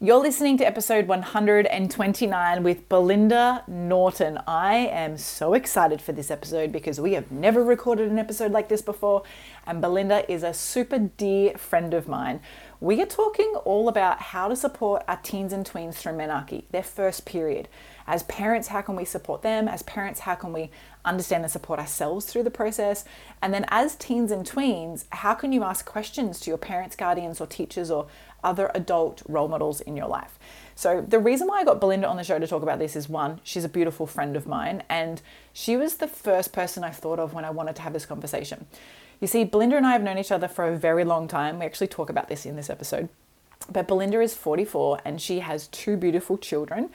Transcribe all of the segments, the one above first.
You're listening to episode 129 with Belinda Norton. I am so excited for this episode because we have never recorded an episode like this before, and Belinda is a super dear friend of mine. We are talking all about how to support our teens and tweens through menarche, their first period. As parents, how can we support them? As parents, how can we understand and support ourselves through the process? And then as teens and tweens, how can you ask questions to your parents, guardians, or teachers, or other adult role models in your life. So, the reason why I got Belinda on the show to talk about this is one, she's a beautiful friend of mine, and she was the first person I thought of when I wanted to have this conversation. You see, Belinda and I have known each other for a very long time. We actually talk about this in this episode. But Belinda is 44 and she has two beautiful children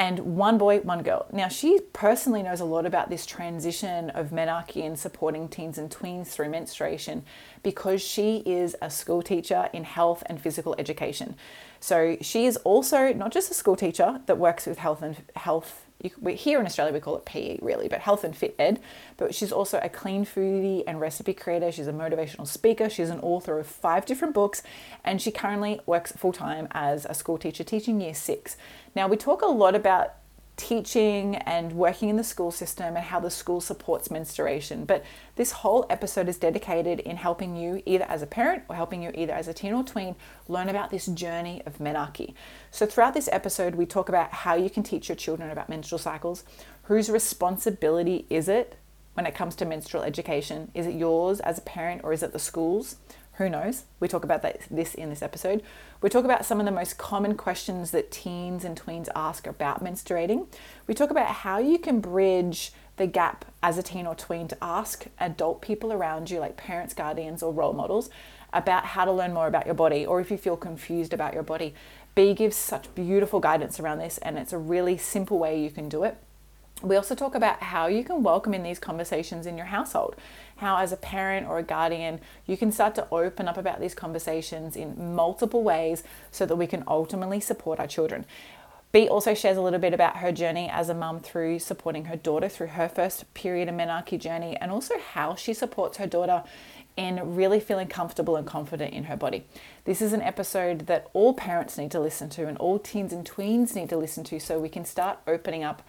and one boy, one girl. Now, she personally knows a lot about this transition of menarche and supporting teens and tweens through menstruation because she is a school teacher in health and physical education. So, she is also not just a school teacher that works with health and health you, here in Australia we call it PE really, but health and fit ed. But she's also a clean foodie and recipe creator. She's a motivational speaker. She's an author of five different books, and she currently works full time as a school teacher teaching year six. Now we talk a lot about teaching and working in the school system and how the school supports menstruation. But this whole episode is dedicated in helping you, either as a parent or helping you, either as a teen or tween, learn about this journey of menarche. So, throughout this episode, we talk about how you can teach your children about menstrual cycles, whose responsibility is it when it comes to menstrual education? Is it yours as a parent or is it the school's? Who knows? We talk about that, this in this episode. We talk about some of the most common questions that teens and tweens ask about menstruating. We talk about how you can bridge the gap as a teen or tween to ask adult people around you, like parents, guardians, or role models, about how to learn more about your body, or if you feel confused about your body. B gives such beautiful guidance around this, and it's a really simple way you can do it. We also talk about how you can welcome in these conversations in your household how, as a parent or a guardian, you can start to open up about these conversations in multiple ways so that we can ultimately support our children. B also shares a little bit about her journey as a mum through supporting her daughter through her first period of menarche journey and also how she supports her daughter in really feeling comfortable and confident in her body. This is an episode that all parents need to listen to and all teens and tweens need to listen to so we can start opening up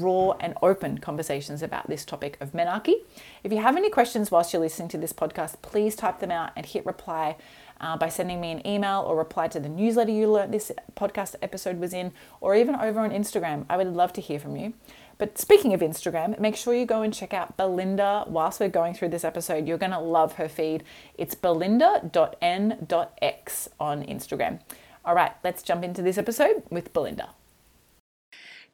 raw and open conversations about this topic of menarche. If you have any questions whilst you're listening to this podcast, please type them out and hit reply uh, by sending me an email or reply to the newsletter you learned this podcast episode was in, or even over on Instagram. I would love to hear from you. But speaking of Instagram, make sure you go and check out Belinda whilst we're going through this episode. You're going to love her feed. It's belinda.n.x on Instagram. All right, let's jump into this episode with Belinda.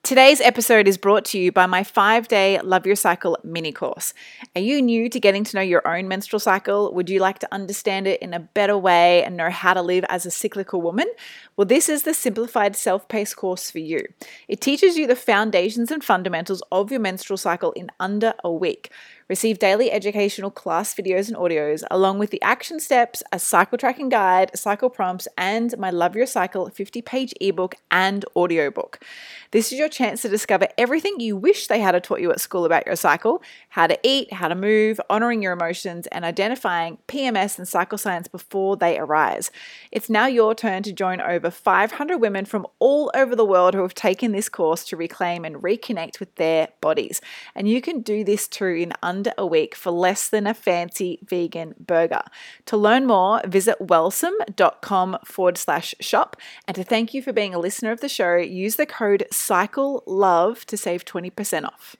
Today's episode is brought to you by my five day Love Your Cycle mini course. Are you new to getting to know your own menstrual cycle? Would you like to understand it in a better way and know how to live as a cyclical woman? Well, this is the simplified self paced course for you. It teaches you the foundations and fundamentals of your menstrual cycle in under a week. Receive daily educational class videos and audios, along with the action steps, a cycle tracking guide, cycle prompts, and my Love Your Cycle 50 page ebook and audiobook. This is your chance to discover everything you wish they had taught you at school about your cycle how to eat, how to move, honoring your emotions, and identifying PMS and cycle signs before they arise. It's now your turn to join over 500 women from all over the world who have taken this course to reclaim and reconnect with their bodies. And you can do this too in under under a week for less than a fancy vegan burger. To learn more, visit wellsome.com forward slash shop. And to thank you for being a listener of the show, use the code CYCLELOVE to save 20% off.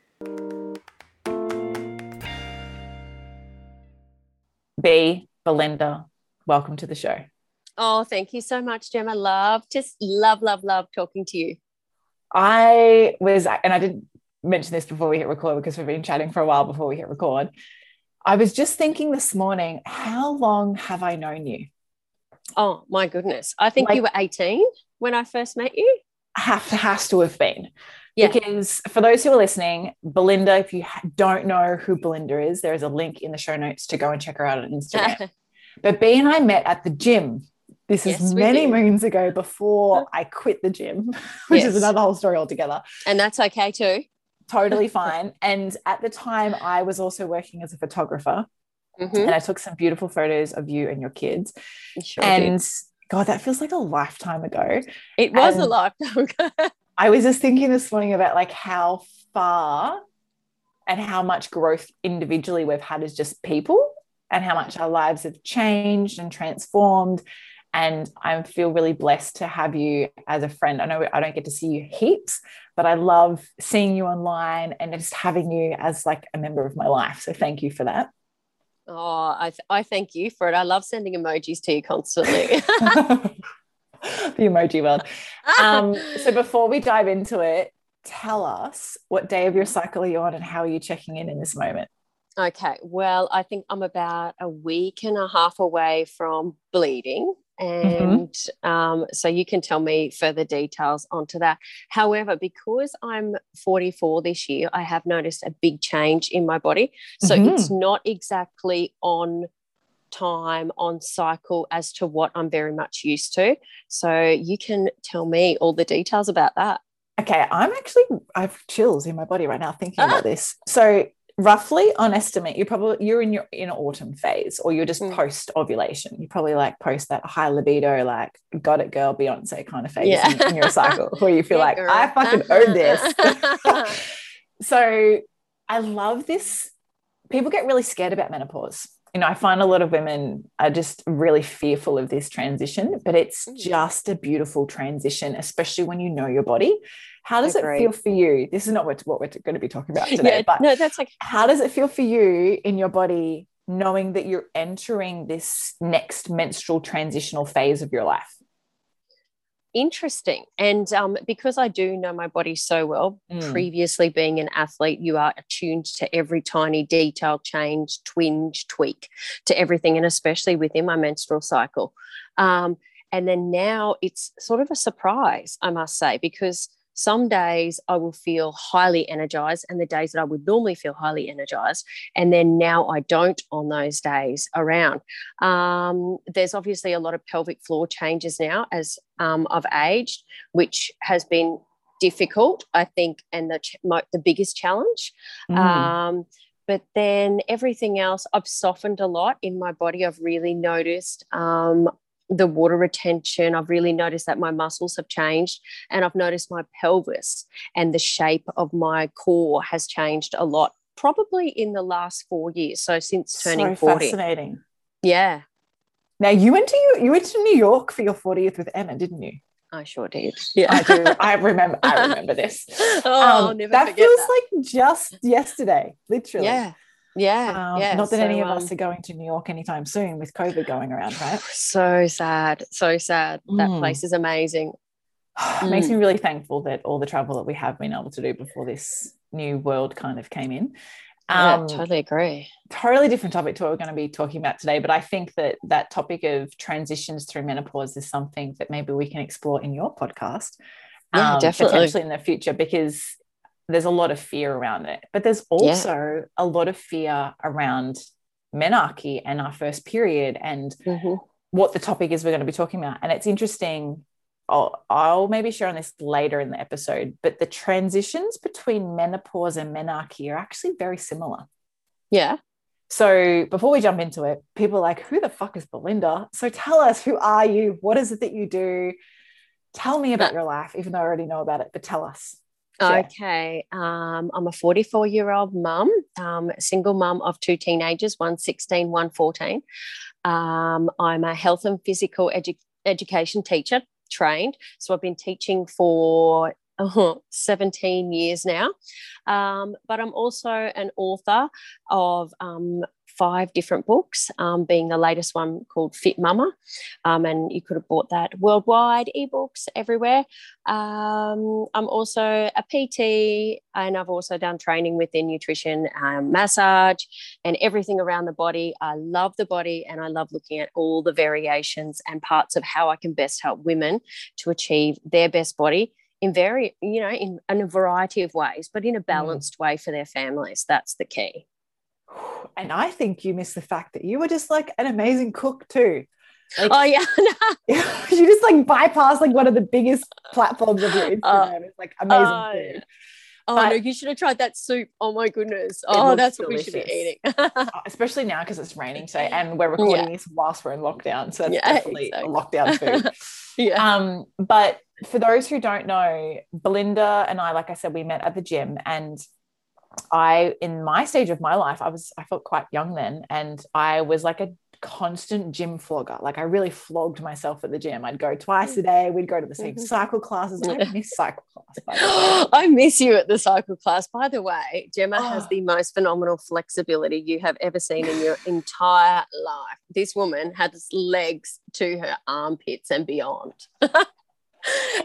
B, Belinda, welcome to the show. Oh, thank you so much, Gemma. Love, just love, love, love talking to you. I was, and I did mention this before we hit record because we've been chatting for a while before we hit record. I was just thinking this morning, how long have I known you? Oh my goodness. I think like, you were 18 when I first met you. Have to has to have been. Yeah. Because for those who are listening, Belinda, if you don't know who Belinda is, there is a link in the show notes to go and check her out on Instagram. but B and I met at the gym. This is Yes, we many moons ago before I quit the gym, which is another whole story altogether. and that's okay too. Totally fine. And at the time, I was also working as a photographer Mhm. and I took some beautiful photos of you and your kids. You sure did. and God, that feels like a lifetime ago. it was a lifetime ago. I was just thinking this morning about like how far and how much growth individually we've had as just people and how much our lives have changed and transformed. And I feel really blessed to have you as a friend. I know I don't get to see you heaps, but I love seeing you online and just having you as like a member of my life. So thank you for that. Oh, I, th- I thank you for it. I love sending emojis to you constantly. the emoji world. Um, so before we dive into it, tell us what day of your cycle are you on and how are you checking in in this moment? okay, well, I think I'm about a week and a half away from bleeding. And um, so you can tell me further details onto that. However, because I'm 44 this year, I have noticed a big change in my body. So Mhm. it's not exactly on time, on cycle as to what I'm very much used to. So you can tell me all the details about that. Okay, I'm actually I have chills in my body right now thinking about this. So roughly on estimate, you're probably you're in your in autumn phase or you're just Mm. post ovulation. You probably like post that high libido, like got it girl, Beyonce kind of phase Yeah. in, in your cycle where you feel Yeah, like girl. I fucking own this. so I love this. People get really scared about menopause. You know, I find a lot of women are just really fearful of this transition, but it's Mm. just a beautiful transition, especially when you know your body. How does it feel for you? This is not what, what we're going to be talking about today, yeah, but no, that's like how does it feel for you in your body knowing that you're entering this next menstrual transitional phase of your life? interesting. And um, because I do know my body so well, Mm. previously being an athlete, you are attuned to every tiny detail, change, twinge, tweak to everything, and especially within my menstrual cycle. Um, and then now it's sort of a surprise, I must say, because some days I will feel highly energized, and the days that I would normally feel highly energized, and then now I don't on those days around. Um, there's obviously a lot of pelvic floor changes now as um, I've aged, which has been difficult, I think, and the ch- my, the biggest challenge. Mm. Um, but then everything else, I've softened a lot in my body. I've really noticed um, the water retention. I've really noticed that my muscles have changed, and I've noticed my pelvis and the shape of my core has changed a lot. Probably in the last four years, so since turning so forty. fascinating. Yeah, Now you went to you, you went to New York for your 40th with Emma, didn't you? I sure did. Yeah, I do. I remember. I remember this. oh, Um, that feels that. like just yesterday, literally. yeah, yeah, Um, yeah. Not that So, any of um, us are going to New York anytime soon with COVID going around, right? So sad, so sad. That Mm. place is amazing. It makes me really thankful that all the travel that we have been able to do before this new world kind of came in. Yeah, Um, totally agree. totally different topic to what we're going to be talking about today, but I think that that topic of transitions through menopause is something that maybe we can explore in your podcast. Yeah, definitely. Potentially in the future, because there's a lot of fear around it, but there's also a lot of fear around menarche and our first period and Mhm. what the topic is we're going to be talking about. And it's interesting. I'll, I'll maybe share on this later in the episode, but the transitions between menopause and menarche are actually very similar. Yeah. So before we jump into it, people are like, who the fuck is Belinda? So tell us, who are you? What is it that you do? Tell me about your life, even though I already know about it, but tell us. Okay. Um, I'm a 44 year old mum, um, single mum of two teenagers, one 16, one 14. Um, I'm a health and physical edu- education teacher trained. So I've been teaching for uh, 17 years now. Um, but I'm also an author of um, five different books, um, being the latest one called Fit Mama. Um, and you could have bought that worldwide, ebooks everywhere. Um, I'm also a PT, and I've also done training within nutrition, um, massage, and everything around the body. I love the body, and I love looking at all the variations and parts of how I can best help women to achieve their best body in very, you know, in, in a variety of ways, but in a mm. balanced mm. way for their families. That's the key. And I think you miss the fact that you were just like an amazing cook too. Like, oh yeah, you just like bypass like one of the biggest platforms of your Instagram. Uh, it's like amazing uh, food. Oh but no, you should have tried that soup. Oh my goodness. Oh, that's delicious. what we should be eating. Uh, especially now because it's raining today and we're recording yeah. this whilst we're in lockdown. So that's yeah, definitely exactly. a lockdown food. yeah. Um, but for those who don't know, Belinda and I, like I said, we met at the gym and I, in my stage of my life, I was, I felt quite young then. And I was like a constant gym flogger. Like I really flogged myself at the gym. I'd go twice a day. We'd go to the same mm-hmm. cycle classes. I miss cycle class. I miss you at the cycle class. By the way, Gemma oh. has the most phenomenal flexibility you have ever seen in your entire life. This woman has legs to her armpits and beyond.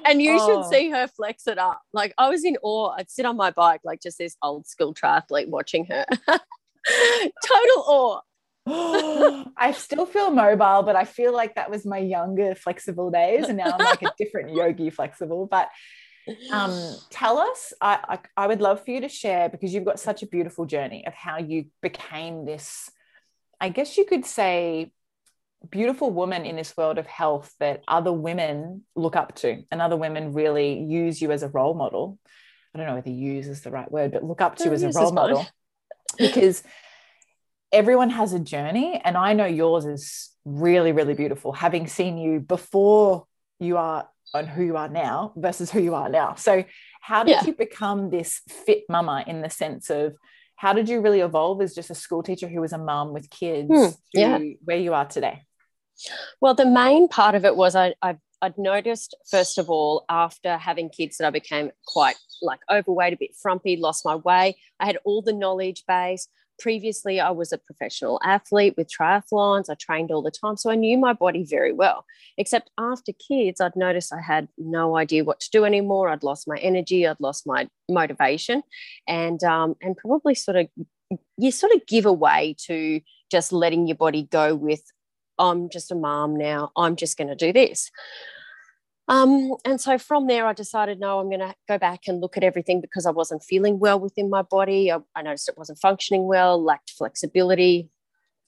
and you oh. should see her flex it up. Like I was in awe. I'd sit on my bike, like just this old school triathlete watching her. Total awe. I still feel mobile, but I feel like that was my younger flexible days, and now I'm like a different yogi flexible. But um, tell us, I, I, I would love for you to share because you've got such a beautiful journey of how you became this. I guess you could say beautiful woman in this world of health that other women look up to and other women really use you as a role model. I don't know whether use is the right word, but look up to as a role model because everyone has a journey. And I know yours is really, really beautiful, having seen you before you are on who you are now versus who you are now. So, how did yeah. you become this fit mama in the sense of how did you really evolve as just a school teacher who was a mom with kids hmm, yeah. where you are today? Well, the main part of it was I, I I'd noticed first of all after having kids that I became quite like overweight, a bit frumpy, lost my way. I had all the knowledge base. Previously, I was a professional athlete with triathlons. I trained all the time, so I knew my body very well. Except after kids, I'd noticed I had no idea what to do anymore. I'd lost my energy. I'd lost my motivation, and um, and probably sort of you sort of give away to just letting your body go with I'm just a mom now. I'm just going to do this. Um, and so from there, I decided, no, I'm going to go back and look at everything because I wasn't feeling well within my body. I, I noticed it wasn't functioning well, lacked flexibility,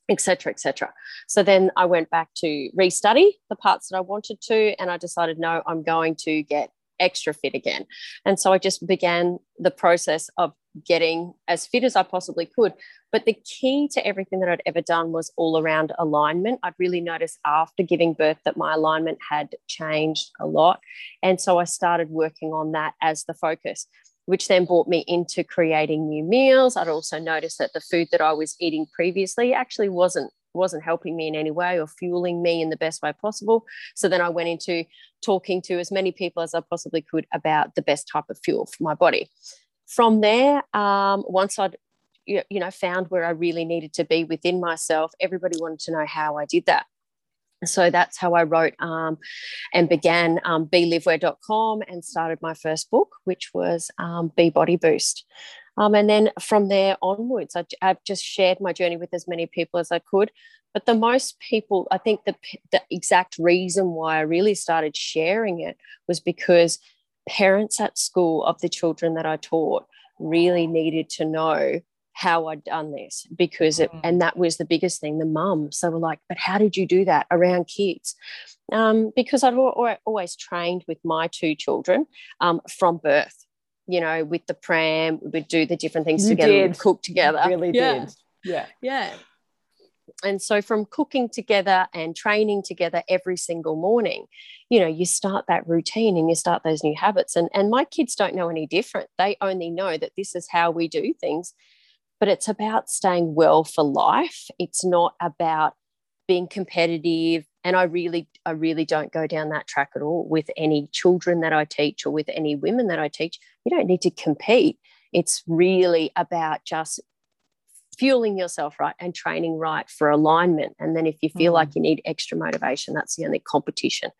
etc., etc. So then I went back to restudy the parts that I wanted to, and I decided, no, I'm going to get extra fit again. And so I just began the process of getting as fit as I possibly could. But the key to everything that I'd ever done was all around alignment. I'd really noticed after giving birth that my alignment had changed a lot. And so I started working on that as the focus. Which then brought me into creating new meals. I'd also noticed that the food that I was eating previously actually wasn't wasn't helping me in any way or fueling me in the best way possible. So then I went into talking to as many people as I possibly could about the best type of fuel for my body. From there, um, once I'd you know found where I really needed to be within myself, everybody wanted to know how I did that. So that's how I wrote um, and began um, beliveware.com and started my first book, which was um, Be Body Boost. Um, and then from there onwards, I, have just shared my journey with as many people as I could. But the most people, I think the, the exact reason why I really started sharing it was because parents at school of the children that I taught really needed to know how I'd done this because it, mm. and that was the biggest thing. The mums, they were like, but how did you do that around kids? Um, because I'd always trained with my two children um, from birth you know, with the pram, we would do the different things you together, did. cook together. You really yeah. did. Yeah. Yeah. And so from cooking together and training together every single morning, you know, you start that routine and you start those new habits. And, and my kids don't know any different. They only know that this is how we do things. But it's about staying well for life. It's not about being competitive and i really i really don't go down that track at all with any children that i teach or with any women that i teach. You don't need to compete. It's really about just fueling yourself right and training right for alignment. And then if you feel mm. like you need extra motivation that's the only competition.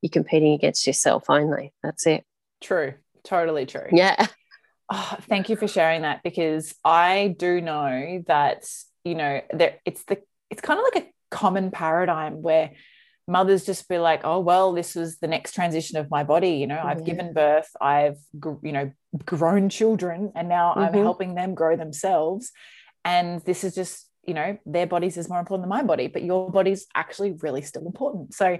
You're competing against yourself only. That's it. True. Totally true. Yeah. Oh, thank you for sharing that because i do know that you know there it's the it's kind of like a common paradigm where mothers just be like, oh, well, this was the next transition of my body. You know, I've given birth, I've, you know, grown children, and now I'm Mhm. helping them grow themselves. And this is just, you know, their bodies is more important than my body, but your body's actually really still important. So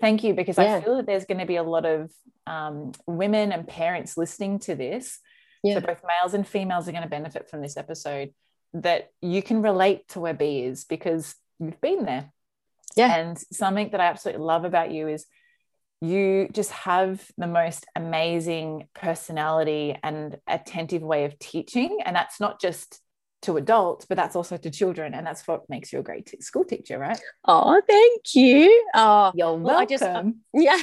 thank you, because Yeah. I feel that there's going to be a lot of um, women and parents listening to this. Yeah. So both males and females are going to benefit from this episode that you can relate to where B is because you've been there. Yeah. And something that I absolutely love about you is you just have the most amazing personality and attentive way of teaching. And that's not just to adults, but that's also to children. And that's what makes you a great t- school teacher, right? Oh, thank you. Oh, You're Well, I welcome. just- yeah.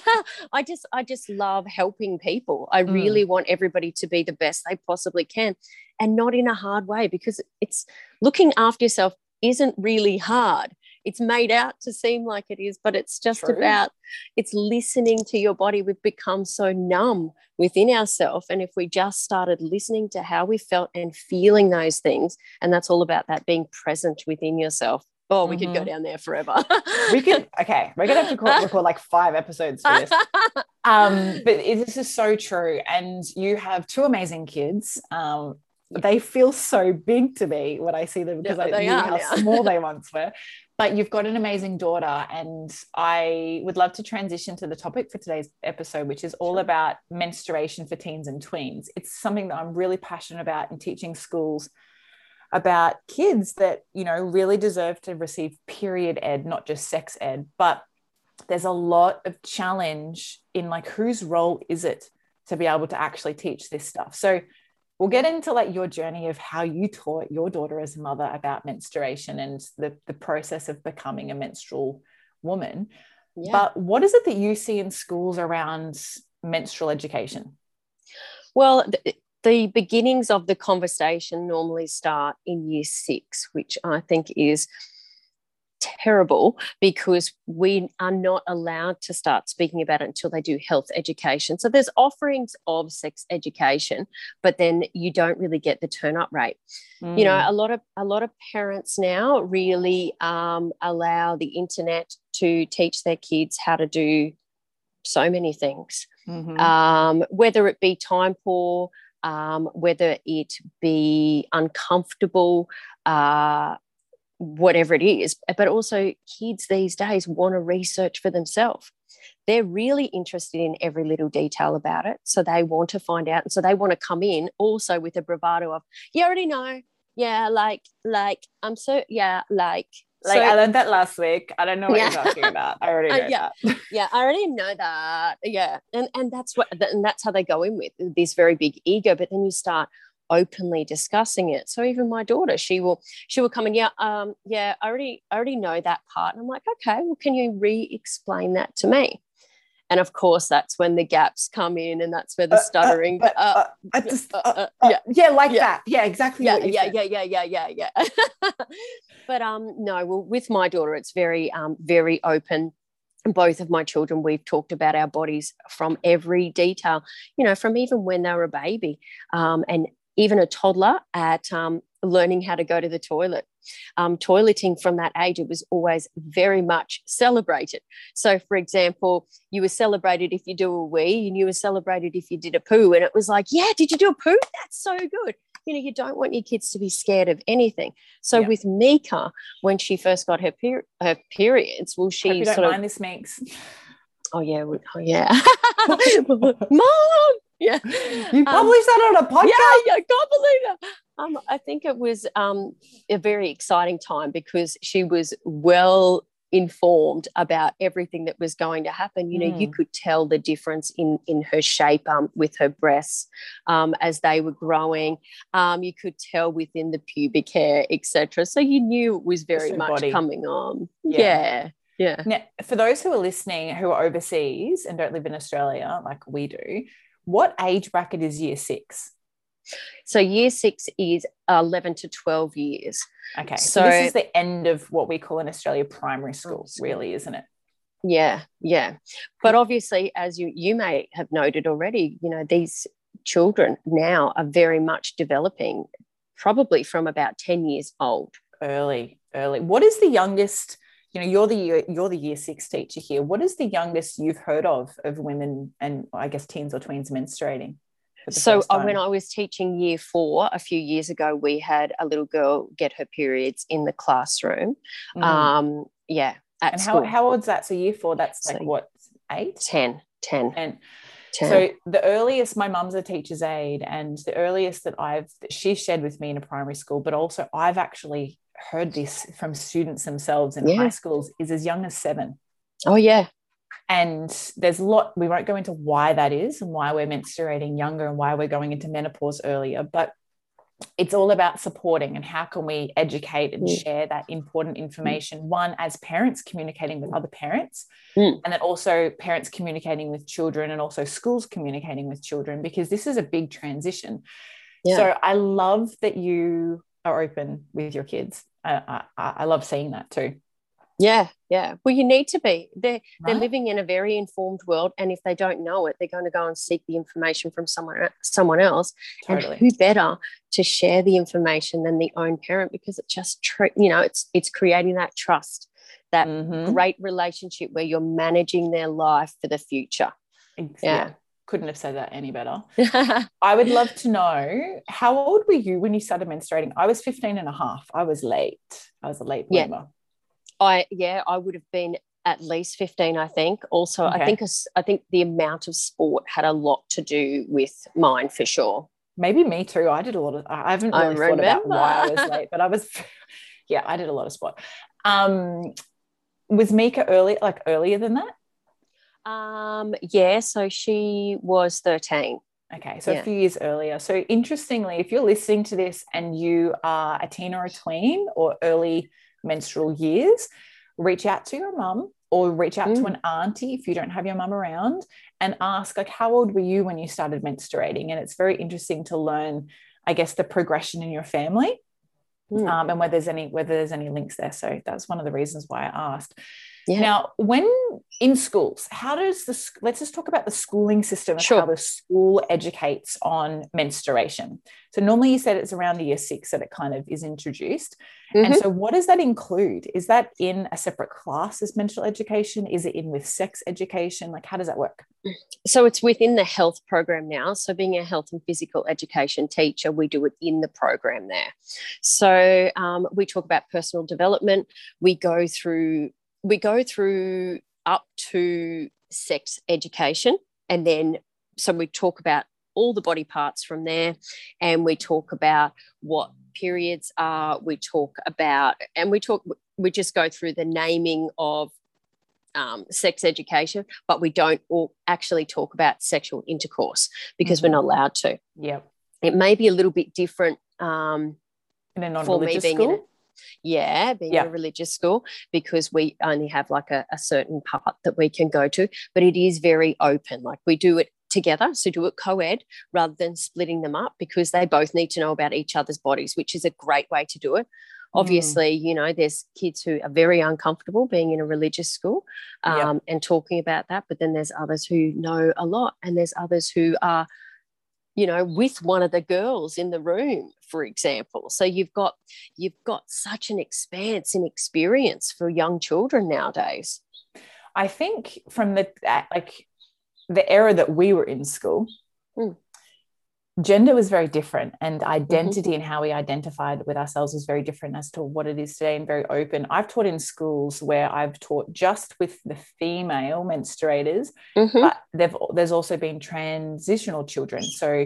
I just, I just love helping people. I Mm. really want everybody to be the best they possibly can, and not in a hard way because it's looking after yourself isn't really hard. It's made out to seem like it is, but it's just True. about it's listening to your body. We've become so numb within ourselves. And if we just started listening to how we felt and feeling those things, and that's all about that being present within yourself. Oh, we could go Mhm. down there forever. we could, okay, we're to have to record, record like five episodes for this. um but it, this is so true and you have two amazing kids um they feel so big to me when i see them because Yeah, i knew how small they once were but you've got an amazing daughter and i would love to transition to the topic for today's episode which is all about menstruation for teens and tweens. It's something that i'm really passionate about in teaching schools about kids that you know really deserve to receive period ed not just sex ed. But there's a lot of challenge in like whose role is it to be able to actually teach this stuff? So we'll get into like your journey of how you taught your daughter as a mother about menstruation and the, the process of becoming a menstrual woman Yeah. but what is it that you see in schools around menstrual education Well, the, the beginnings of the conversation normally start in year six, which I think is terrible because we are not allowed to start speaking about it until they do health education. So there's offerings of sex education, but then you don't really get the turn up rate. You know, Mm. a lot of a lot of parents now really um, allow the internet to teach their kids how to do so many things Mhm. um, whether it be time poor, um, whether it be uncomfortable, uh, whatever it is. But also, kids these days want to research for themselves. They're really interested in every little detail about it. So they want to find out. And so they want to come in also with a bravado of, you already know. Yeah, like, like, I'm so, yeah, like, like so- i learned that last week i don't know what Yeah. you're talking about i already Uh, know yeah. that yeah i already know that yeah and and that's what and that's how they go in with this very big ego but then you start openly discussing it. So even my daughter she will she will come and yeah um yeah i already i already know that part. And i'm like okay well can you re-explain that to me? And of course that's when the gaps come in and that's where the Uh, uh, stuttering uh, uh, yeah, uh, uh, yeah. yeah like Yeah. that. Yeah exactly yeah yeah, said. yeah yeah yeah yeah yeah. But um no well with my daughter it's very um very open. And both of my children we've talked about our bodies from every detail you know from even when they were a baby um, and even a toddler at um, learning how to go to the toilet. Um, toileting from that age it was always very much celebrated. So for example you were celebrated if you do a wee and you were celebrated if you did a poo and it was like yeah did you do a poo? That's so good. You know you don't want your kids to be scared of anything. So Yeah. with mika when she first got her, per- her periods well Hope she you don't sort of this makes oh yeah oh yeah. Mom yeah you Um, published that on a podcast yeah, yeah, can't believe it. Um, I think it was um, a very exciting time because she was well informed about everything that was going to happen. You know, you Mm. could tell the difference in in her shape um, with her breasts um, as they were growing. Um, you could tell within the pubic hair, etc. So you knew it was very much body. coming on. Yeah. Yeah, yeah. Now, for those who are listening who are overseas and don't live in Australia like we do, what age bracket is year six? So year six is eleven to twelve years. Okay, so, So- this is the end of what we call in Australia primary school, school. really, isn't it? Yeah, yeah. But obviously, as you you may have noted already, you know, these children now are very much developing, probably from about 10 years old. Early, early. What is the youngest you know you're the year, you're the year six teacher here. What is the youngest you've heard of of women and i guess teens or tweens menstruating so uh, when i was teaching year four a few years ago we had a little girl get her periods in the classroom. Mm. um yeah and how, how old's that? So year four that's like so what eight? 10 10 and so the earliest my mum's a teacher's aide and the earliest that i've that she shared with me in a primary school but also i've actually heard this from students themselves in yeah. high schools is as young as seven. Oh, yeah. And there's a lot, we won't go into why that is and why we're menstruating younger and why we're going into menopause earlier, but it's all about supporting and how can we educate and mm. share that important information mm. one as parents communicating with other parents mm. and then also parents communicating with children and also schools communicating with children because this is a big transition yeah. so i love that you are open with your kids. I, I, I love seeing that too. Yeah, yeah. Well, you need to be. They're right. they're living in a very informed world, and if they don't know it, they're going to go and seek the information from someone someone else. Totally. And who better to share the information than the own parent? Because it just tr- you know it's it's creating that trust, that mm-hmm. great relationship where you're managing their life for the future. Exactly. Yeah couldn't have said that any better. I would love to know how old were you when you started menstruating? I was 15 and a half. I was late. I was a late bloomer. Yeah. I yeah, I would have been at least 15 I think. Also, okay. I think I think the amount of sport had a lot to do with mine for sure. Maybe me too. I did a lot of I haven't really I thought about why I was late, but I was yeah, I did a lot of sport. Um was Mika early like earlier than that? Um, yeah, so she was 13. Okay, so yeah. a few years earlier. So interestingly, if you're listening to this and you are a teen or a tween or early menstrual years, reach out to your mum or reach out mm. to an auntie if you don't have your mum around and ask like how old were you when you started menstruating and it's very interesting to learn i guess the progression in your family mm. um, and whether there's any whether there's any links there so that's one of the reasons why i asked yeah. Now, when in schools, how does the let's just talk about the schooling system sure. how the school educates on menstruation. So normally you said it's around the year six that it kind of is introduced. Mm-hmm. And so what does that include? Is that in a separate class as menstrual education? Is it in with sex education? Like how does that work? So it's within the health program now. So being a health and physical education teacher, we do it in the program there. So um, we talk about personal development. We go through we go through up to sex education and then so we talk about all the body parts from there and we talk about what periods are we talk about and we talk we just go through the naming of um, sex education but we don't all actually talk about sexual intercourse because mm-hmm. we're not allowed to. Yeah it may be a little bit different um, in a non-religious school yeah, being yeah. a religious school, because we only have like a, a certain part that we can go to, but it is very open. Like we do it together, so do it co ed rather than splitting them up because they both need to know about each other's bodies, which is a great way to do it. Mm. Obviously, mm. you know, there's kids who are very uncomfortable being in a religious school um, yep. and talking about that, but then there's others who know a lot, and there's others who are you know with one of the girls in the room for example. So you've got you've got such an expanse in experience for young children nowadays. I think from the like the era that we were in school mm gender was very different and mm-hmm. identity mm-hmm. and how we identified with ourselves was very different as to what it is today and very open i've taught in schools where i've taught just with the female menstruators mm-hmm. but there's also been transitional children so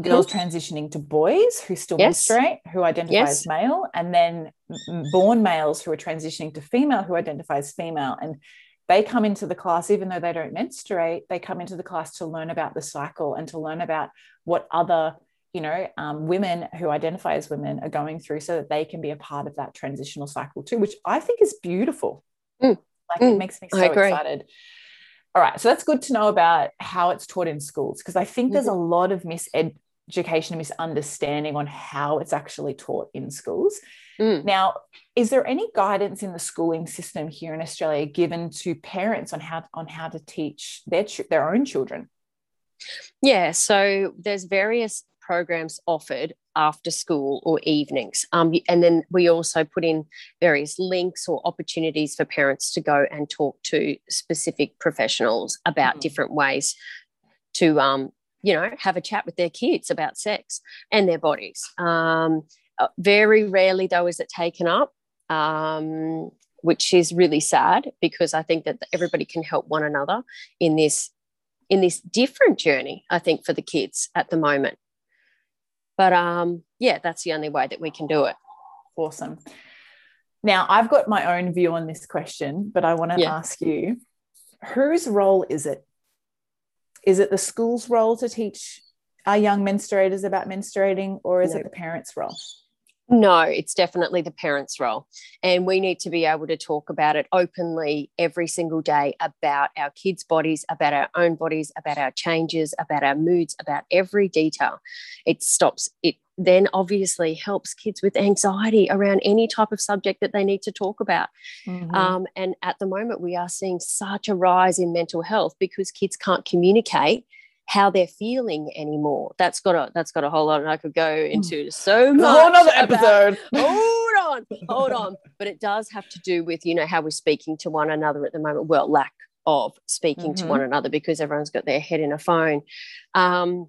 girls mm-hmm. transitioning to boys who still yes. menstruate who identify yes. as male and then born males who are transitioning to female who identify as female and they come into the class even though they don't menstruate they come into the class to learn about the cycle and to learn about what other you know um, women who identify as women are going through so that they can be a part of that transitional cycle too which i think is beautiful mm. like mm. it makes me so excited all right so that's good to know about how it's taught in schools because i think mm-hmm. there's a lot of miseducation and misunderstanding on how it's actually taught in schools Mm. Now, is there any guidance in the schooling system here in Australia given to parents on how on how to teach their their own children? Yeah, so there's various programs offered after school or evenings. Um, and then we also put in various links or opportunities for parents to go and talk to specific professionals about mm-hmm. different ways to, um, you know, have a chat with their kids about sex and their bodies. Um, very rarely, though, is it taken up. Um, which is really sad because I think that everybody can help one another in this in this different journey. I think for the kids at the moment. But um, yeah, that's the only way that we can do it. Awesome. Now, I've got my own view on this question, but I want to yeah. ask you whose role is it? Is it the school's role to teach our young menstruators about menstruating, or is no. it the parents' role? No, it's definitely the parents' role. And we need to be able to talk about it openly every single day about our kids' bodies, about our own bodies, about our changes, about our moods, about every detail. It stops, it then obviously helps kids with anxiety around any type of subject that they need to talk about. Mm-hmm. Um, and at the moment, we are seeing such a rise in mental health because kids can't communicate how they're feeling anymore. That's got a that's got a whole lot, and I could go hmm. into so much. Whole other episode. About, hold on, hold on. But it does have to do with you know how we're speaking to one another at the moment. Well, lack of speaking mm-hmm. to one another because everyone's got their head in a phone. Um,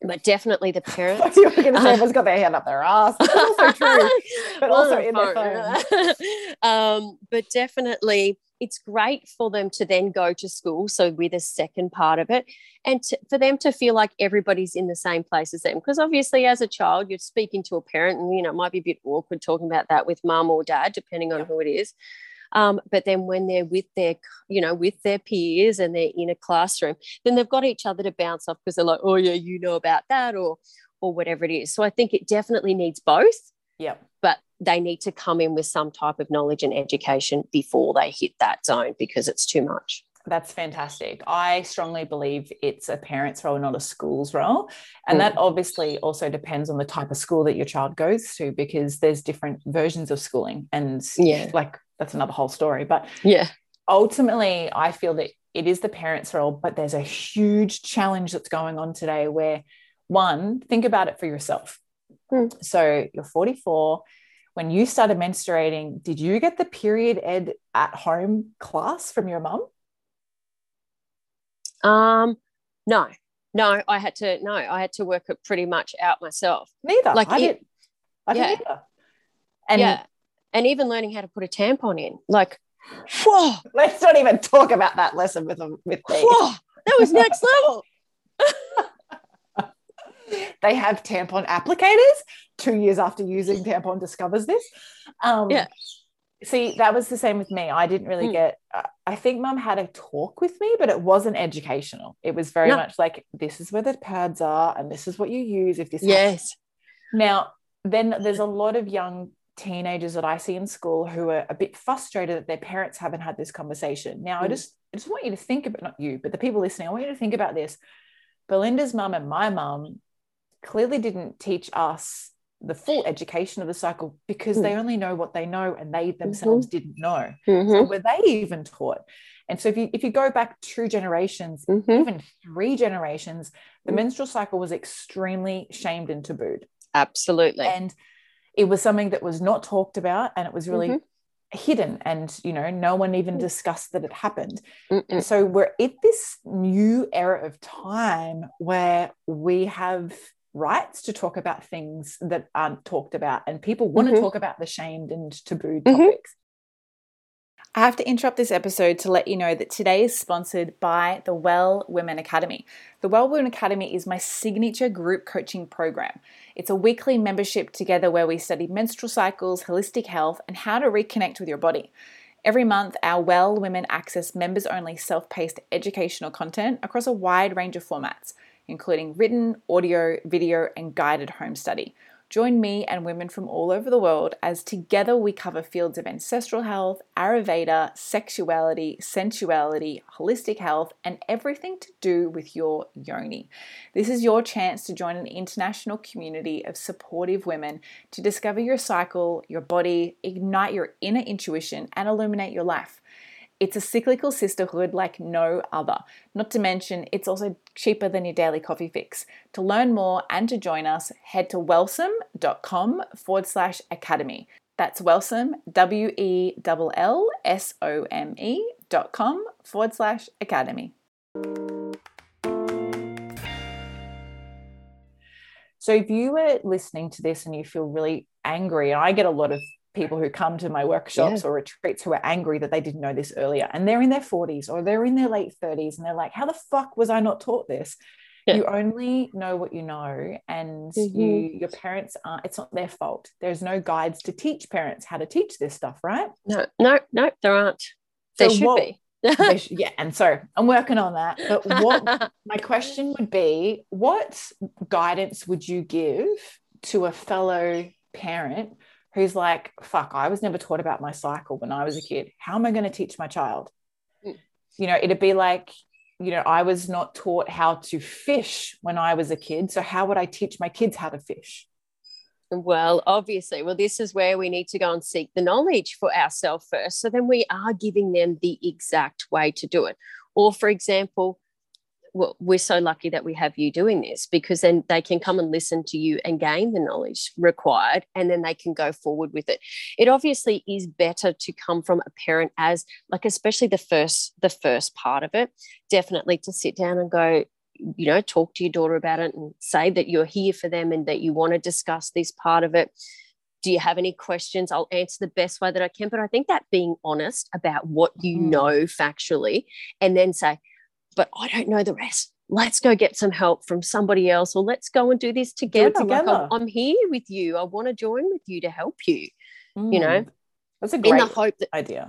but definitely the parents. you were going to say everyone's got their hand up their ass. That's also true, but also in their phone. um, but definitely it's great for them to then go to school. So, with a second part of it, and to, for them to feel like everybody's in the same place as them. Because obviously, as a child, you're speaking to a parent, and you know, it might be a bit awkward talking about that with mum or dad, depending on who it is. Um, but then when they're with their, you know, with their peers and they're in a classroom, then they've got each other to bounce off because they're like, oh yeah, you know about that, or or whatever it is. So I think it definitely needs both. Yeah. They need to come in with some type of knowledge and education before they hit that zone because it's too much. That's fantastic. I strongly believe it's a parent's role, not a school's role. And mm. that obviously also depends on the type of school that your child goes to because there's different versions of schooling. And yeah, like that's another whole story. But yeah, ultimately, I feel that it is the parent's role, but there's a huge challenge that's going on today where one, think about it for yourself. Mm. So you're 44 when you started menstruating, did you get the period ed at home class from your mum? Um, no, no, I had to, no, I had to work it pretty much out myself. Neither. Like I it, did. I yeah. did And yeah. And even learning how to put a tampon in, like, whoa. Let's not even talk about that lesson with them with me. Whoa, that was next level. They have tampon applicators two years after using tampon discovers this um, yeah see that was the same with me i didn't really mm. get uh, i think mum had a talk with me but it wasn't educational it was very no. much like this is where the pads are and this is what you use if this yes happens. now then there's a lot of young teenagers that i see in school who are a bit frustrated that their parents haven't had this conversation now mm. i just i just want you to think about not you but the people listening i want you to think about this belinda's mum and my mum clearly didn't teach us the full education of the cycle because mm. they only know what they know and they themselves mm-hmm. didn't know. Mm-hmm. So were they even taught? And so if you if you go back two generations, mm-hmm. even three generations, the mm. menstrual cycle was extremely shamed and tabooed. Absolutely. And it was something that was not talked about and it was really mm-hmm. hidden and you know no one even discussed that it happened and so we're at this new era of time where we have rights to talk about things that aren't talked about and people want mm-hmm. to talk about the shamed and tabooed mm-hmm. topics I have to interrupt this episode to let you know that today is sponsored by the Well Woman Academy. The Well Woman Academy is my signature group coaching program. It's a weekly membership together where we study menstrual cycles, holistic health, and how to reconnect with your body. Every month, our Well Women access members only self paced educational content across a wide range of formats including written, audio, video, and guided home study. Join me and women from all over the world as together we cover fields of ancestral health, Ayurveda, sexuality, sensuality, holistic health, and everything to do with your yoni. This is your chance to join an international community of supportive women to discover your cycle, your body, ignite your inner intuition, and illuminate your life. It's a cyclical sisterhood like no other. Not to mention, it's also cheaper than your daily coffee fix. To learn more and to join us, head to wellsome.com forward slash academy. That's Wellsome, W E L L S O M E dot com forward slash academy. So if you were listening to this and you feel really angry, and I get a lot of people who come to my workshops yeah. or retreats who are angry that they didn't know this earlier and they're in their 40s or they're in their late 30s and they're like how the fuck was i not taught this yeah. you only know what you know and mm-hmm. you your parents are it's not their fault there's no guides to teach parents how to teach this stuff right no no no there aren't there should what, be should, yeah and so i'm working on that but what my question would be what guidance would you give to a fellow parent who's like, fuck, I was never taught about my cycle when I was a kid. How am I going to teach my child? Mm. You know, it'd be like, you know, I was not taught how to fish when I was a kid. So how would I teach my kids how to fish? Well, obviously, well, this is where we need to go and seek the knowledge for ourselves first. So then we are giving them the exact way to do it. Or, for example, we're so lucky that we have you doing this because then they can come and listen to you and gain the knowledge required and then they can go forward with it. It obviously is better to come from a parent as like especially the first the first part of it definitely to sit down and go you know talk to your daughter about it and say that you're here for them and that you want to discuss this part of it. Do you have any questions? I'll answer the best way that i can but i think that being honest about what you mm. know factually and then say but I don't know the rest. Let's go get some help from somebody else, or let's go and do this together. Do together. Like I'm, I'm, here with you. I want to join with you to help you. Mm. You know, that's a great in the hope that, idea.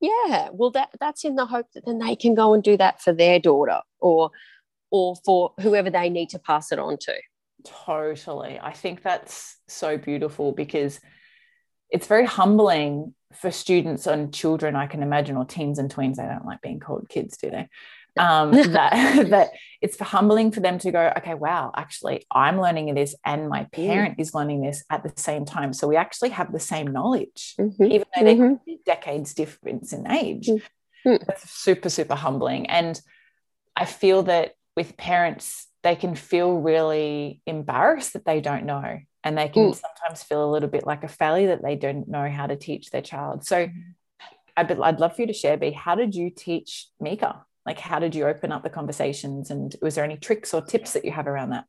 Yeah, well, that that's in the hope that then they can go and do that for their daughter, or or for whoever they need to pass it on to. Totally, I think that's so beautiful because it's very humbling for students and children, I can imagine, or teens and tweens. They don't like being called kids, do they? Um, that that it's humbling for them to go, okay, wow, actually, I'm learning this, and my parent mm. is learning this at the same time. So we actually have the same knowledge, mm-hmm. even though mm-hmm. there be decades difference in age. Mm-hmm. That's super, super humbling. And I feel that with parents, they can feel really embarrassed that they don't know. And they can mm. sometimes feel a little bit like a failure that they don't know how to teach their child. So mm-hmm. I'd, I'd love for you to share, B, how did you teach Mika? Like how did you open up the conversations and was there any tricks or tips that you have around that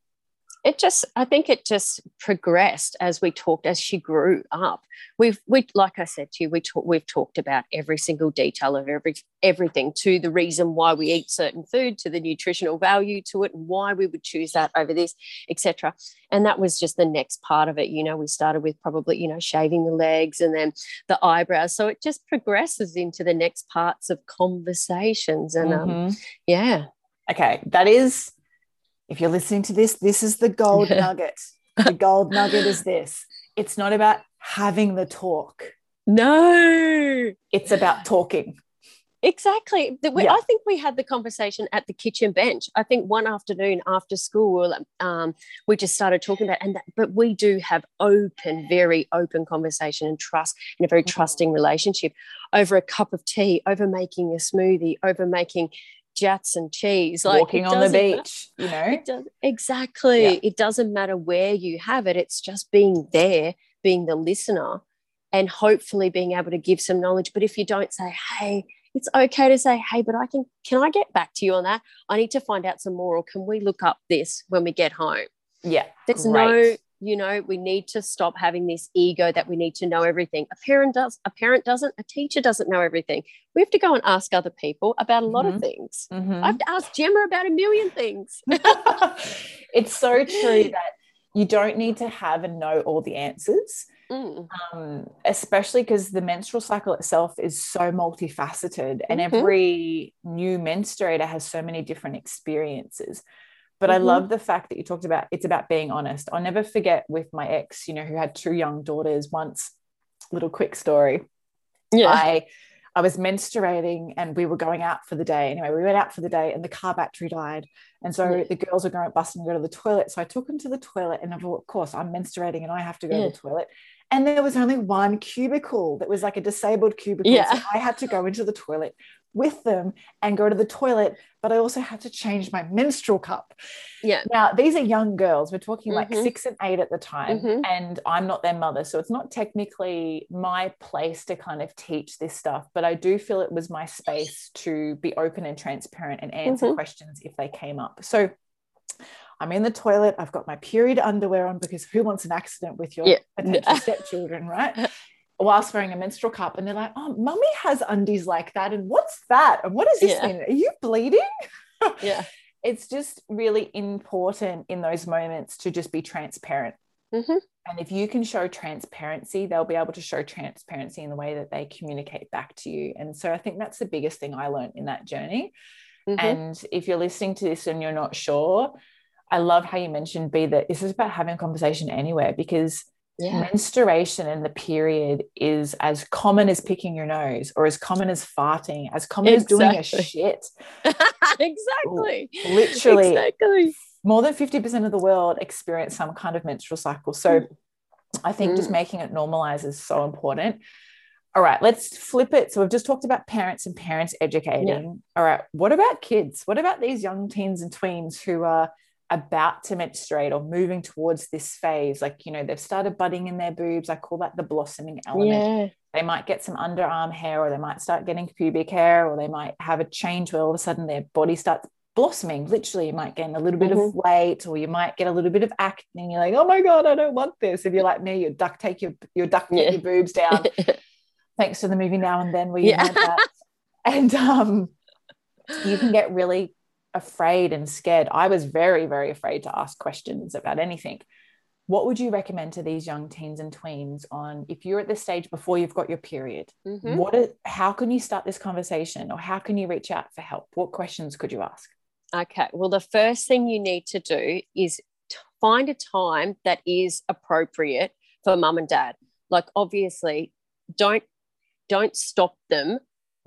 it just i think it just progressed as we talked as she grew up. We've we like i said to you we talk, we've talked about every single detail of every everything to the reason why we eat certain food to the nutritional value to it and why we would choose that over this etc and that was just the next part of it. You know we started with probably you know shaving the legs and then the eyebrows. So it just progresses into the next parts of conversations and um, mm-hmm. um, yeah. Okay. That is if you're listening to this, this is the gold nugget. The gold nugget is this it's not about having the talk. No, it's about talking. Exactly. We, yeah. I think we had the conversation at the kitchen bench. I think one afternoon after school, um, we just started talking about, and that, but we do have open, very open conversation and trust in a very mm-hmm. trusting relationship over a cup of tea, over making a smoothie, over making jets and cheese like walking on the beach you know? does, exactly. Yeah. it doesn't matter where you have it it's just being there being the listener and hopefully being able to give some knowledge. But if you don't say hey it's okay to say hey but i can can i get back to you on that? I need to find out some more or can we look up this when we get home? Yeah there's great. no you know we need to stop having this ego that we need to know everything a parent does a parent doesn't a teacher doesn't know everything we have to go and ask other people about a lot mm-hmm. of things mm-hmm. i have asked gemma about a million things it's so true that you don't need to have and know all the answers mm. um, especially because the menstrual cycle itself is so multifaceted and mm-hmm. every new menstruator has so many different experiences but mm-hmm. I love the fact that you talked about it's about being honest. I'll never forget with my ex, you know, who had two young daughters once, little quick story. Yeah. I I was menstruating and we were going out for the day. Anyway, we went out for the day and the car battery died. And so yeah. the girls were going busting to go to the toilet. So I took them to the toilet and of course I'm menstruating and I have to go yeah. to the toilet. And there was only one cubicle that was like a disabled cubicle. Yeah. So I had to go into the toilet with them and go to the toilet, but I also had to change my menstrual cup. Yeah. Now, these are young girls. We're talking like Mhm. six and eight at the time, Mhm. and I'm not their mother. So it's not technically my place to kind of teach this stuff, but I do feel it was my space to be open and transparent and answer Mhm. questions if they came up. So I'm in the toilet. I've got my period underwear on because who wants an accident with your Yeah. potential stepchildren, right? Whilst wearing a menstrual cup, and they're like, "Oh, mummy has undies like that, and what's that? And what does this Yeah. mean? Are you bleeding?" Yeah. It's just really important in those moments to just be transparent. Mhm. And if you can show transparency, they'll be able to show transparency in the way that they communicate back to you. And so I think that's the biggest thing I learned in that journey. Mhm. And if you're listening to this and you're not sure, I love how you mentioned B that this is about having a conversation anywhere because yeah. menstruation and the period is as common as picking your nose or as common as farting, as common as doing a shit. exactly. Literally, Exactly. more than 50% of the world experience some kind of menstrual cycle. So I think just Mm. making it normalize is so important. All right, let's flip it. So we've just talked about parents and parents educating. All right, what about kids? What about these young teens and tweens who are about to menstruate or moving towards this phase? Like, you know, they've started budding in their boobs. I call that the blossoming element Yeah. they might get some underarm hair or they might start getting pubic hair or they might have a change where all of a sudden their body starts blossoming literally you might gain a little bit of Mhm. weight or you might get a little bit of acne and you're like oh my god i don't want this if you're like me you duct take your your duct tape Yeah. your boobs down thanks to the movie now and then where you Yeah. that and um you can get really afraid and scared i was very very afraid to ask questions about anything what would you recommend to these young teens and tweens on if you're at this stage before you've got your period Mhm. what is, how can you start this conversation or how can you reach out for help what questions could you ask Okay. Well, the first thing you need to do is find a time that is appropriate for mum and dad. Like, obviously, don't don't stop them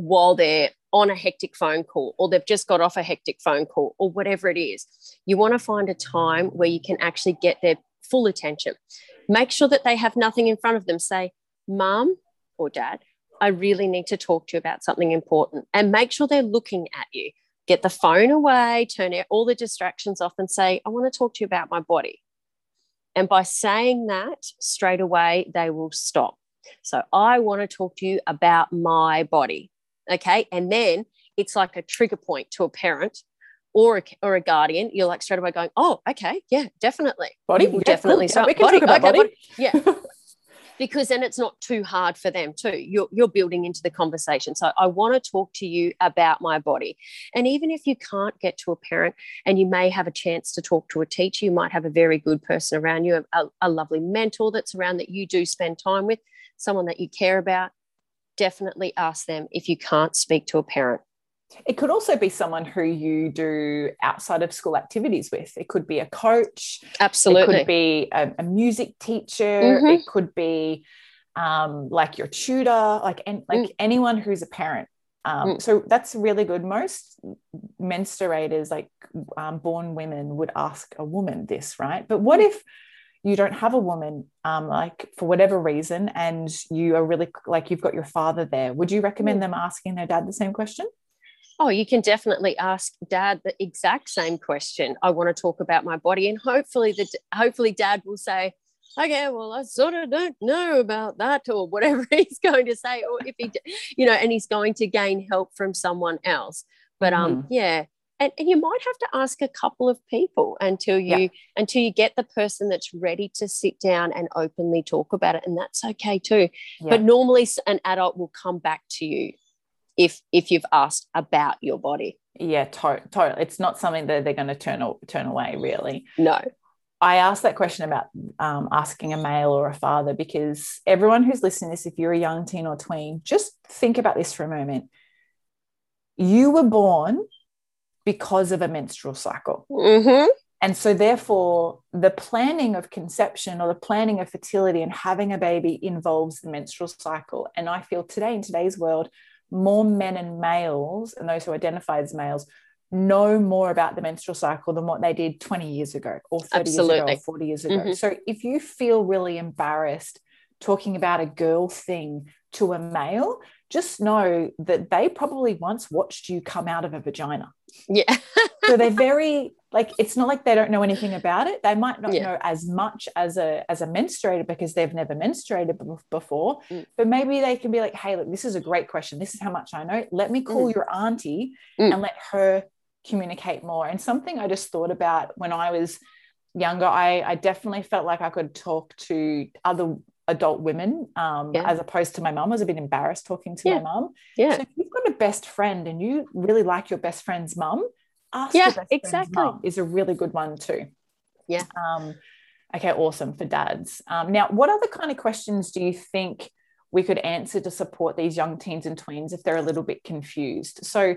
while they're on a hectic phone call or they've just got off a hectic phone call or whatever it is. You want to find a time where you can actually get their full attention. Make sure that they have nothing in front of them. Say, Mom or Dad, I really need to talk to you about something important," and make sure they're looking at you get the phone away, turn all the distractions off, and say, I want to talk to you about my body. And by saying that straight away, they will stop. So, I want to talk to you about my body. Okay. And then it's like a trigger point to a parent or a, or a guardian. You're like straight away going, Oh, okay. Yeah, definitely. body will Yeah, definitely cool. Yeah, start. talk about okay, body. Yeah because then it's not too hard for them too you're, you're building into the conversation so i want to talk to you about my body and even if you can't get to a parent and you may have a chance to talk to a teacher you might have a very good person around you a, a lovely mentor that's around that you do spend time with someone that you care about definitely ask them if you can't speak to a parent. It could also be someone who you do outside of school activities with. It could be a coach. Absolutely it could be a, a music teacher. Mhm. it could be um, like your tutor like and like Mm. anyone who's a parent. Um, Mm. so that's really good. Most menstruators like um, born women would ask a woman this right? But what if you don't have a woman um, like for whatever reason and you are really like you've got your father there would you recommend Mm. them asking their dad the same question Oh, you can definitely ask dad the exact same question. I want to talk about my body, and hopefully, the hopefully dad will say, "Okay, well, I sort of don't know about that," or whatever he's going to say, or if he, you know, and he's going to gain help from someone else. But um, yeah, and, and you might have to ask a couple of people until you Yeah. until you get the person that's ready to sit down and openly talk about it, and that's okay too. Yeah. But normally, an adult will come back to you if if you've asked about your body. yeah to- totally it's not something that they're going to turn turn away really No. I asked that question about um, asking a male or a father because everyone who's listening to this, if you're a young teen or tween, just think about this for a moment. You were born because of a menstrual cycle. Mm-hmm. And so, therefore, the planning of conception or the planning of fertility and having a baby involves the menstrual cycle. And I feel today, in today's world, more men and males, and those who identify as males, know more about the menstrual cycle than what they did 20 years ago, or 30 years ago, Absolutely. or 40 years ago. Mhm. So, if you feel really embarrassed talking about a girl thing to a male, just know that they probably once watched you come out of a vagina. Yeah. so they're very like it's not like they don't know anything about it. They might not Yeah. know as much as a as a menstruator because they've never menstruated be- before. Mm. But maybe they can be like, "Hey, look, this is a great question. This is how much I know. Let me call Mm. your auntie Mm. and let her communicate more." And something I just thought about when I was younger, I I definitely felt like I could talk to other adult women um, Yeah. as opposed to my mum. I was a bit embarrassed talking to Yeah. my mum. Yeah. So if you've got a best friend and you really like your best friend's mum, ask Yeah, your best friend's exactly. mum is a really good one too. Yeah. Um, okay, awesome for dads. Um, now, what other kind of questions do you think we could answer to support these young teens and tweens if they're a little bit confused? So,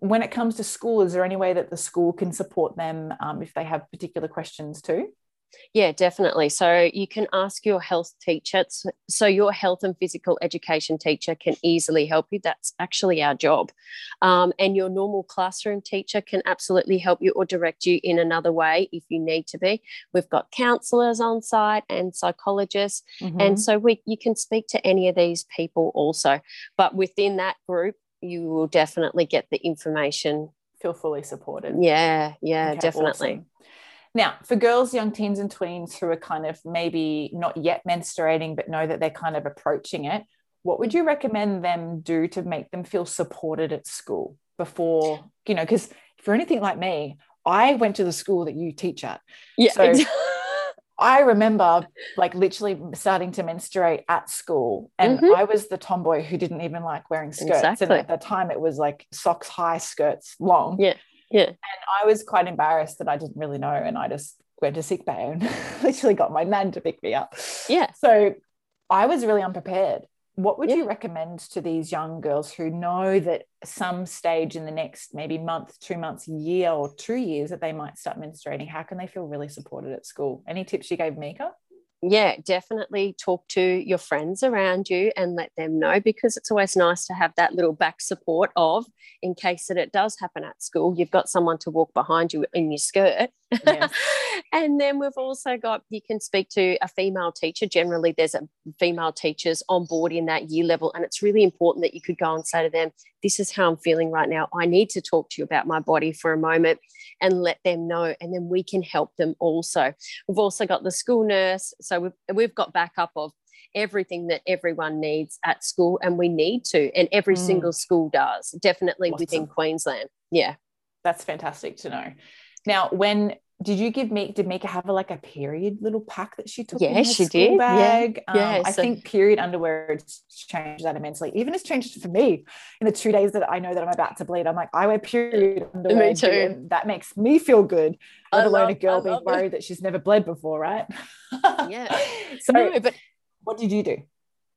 when it comes to school, is there any way that the school can support them um, if they have particular questions too? Yeah, definitely. So you can ask your health teacher. So your health and physical education teacher can easily help you. That's actually our job. Um, and your normal classroom teacher can absolutely help you or direct you in another way if you need to be. We've got counsellors on site and psychologists. Mhm. And so we you can speak to any of these people also. But within that group, you will definitely get the information. feel fully supported. Yeah, yeah, Okay, definitely. awesome. Now, for girls, young teens, and tweens who are kind of maybe not yet menstruating, but know that they're kind of approaching it, what would you recommend them do to make them feel supported at school before, you know, because if you're anything like me, I went to the school that you teach at. Yeah. So- I remember like literally starting to menstruate at school, and Mhm. I was the tomboy who didn't even like wearing skirts. And Exactly. at the time, it was like socks high, skirts long. Yeah, yeah. And I was quite embarrassed that I didn't really know, and I just went to sick bay and literally got my nan to pick me up. Yeah. So I was really unprepared. What would Yeah. you recommend to these young girls who know that some stage in the next maybe month, two months, year, or two years that they might start menstruating? How can they feel really supported at school? Any tips you gave Mika? Yeah, definitely talk to your friends around you and let them know because it's always nice to have that little back support of in case that it does happen at school, you've got someone to walk behind you in your skirt. Yes. and then we've also got you can speak to a female teacher. Generally, there's a female teachers on board in that year level, and it's really important that you could go and say to them, "This is how I'm feeling right now. I need to talk to you about my body for a moment." And let them know, and then we can help them also. We've also got the school nurse. So we've, we've got backup of everything that everyone needs at school, and we need to, and every Mm. single school does, definitely within Queensland. Yeah. That's fantastic to know. Now, when did you give me? Did Mika have a, like a period little pack that she took? in Yeah, her she school did. Yeah. Bag? Yeah, Um, I so- think period underwear has changed that immensely. Even it's changed for me in the two days that I know that I'm about to bleed. I'm like, I wear period underwear. too. and That makes me feel good. I Let alone a girl I being love it. worried that she's never bled before, right? Yeah. So, no, but what did you do?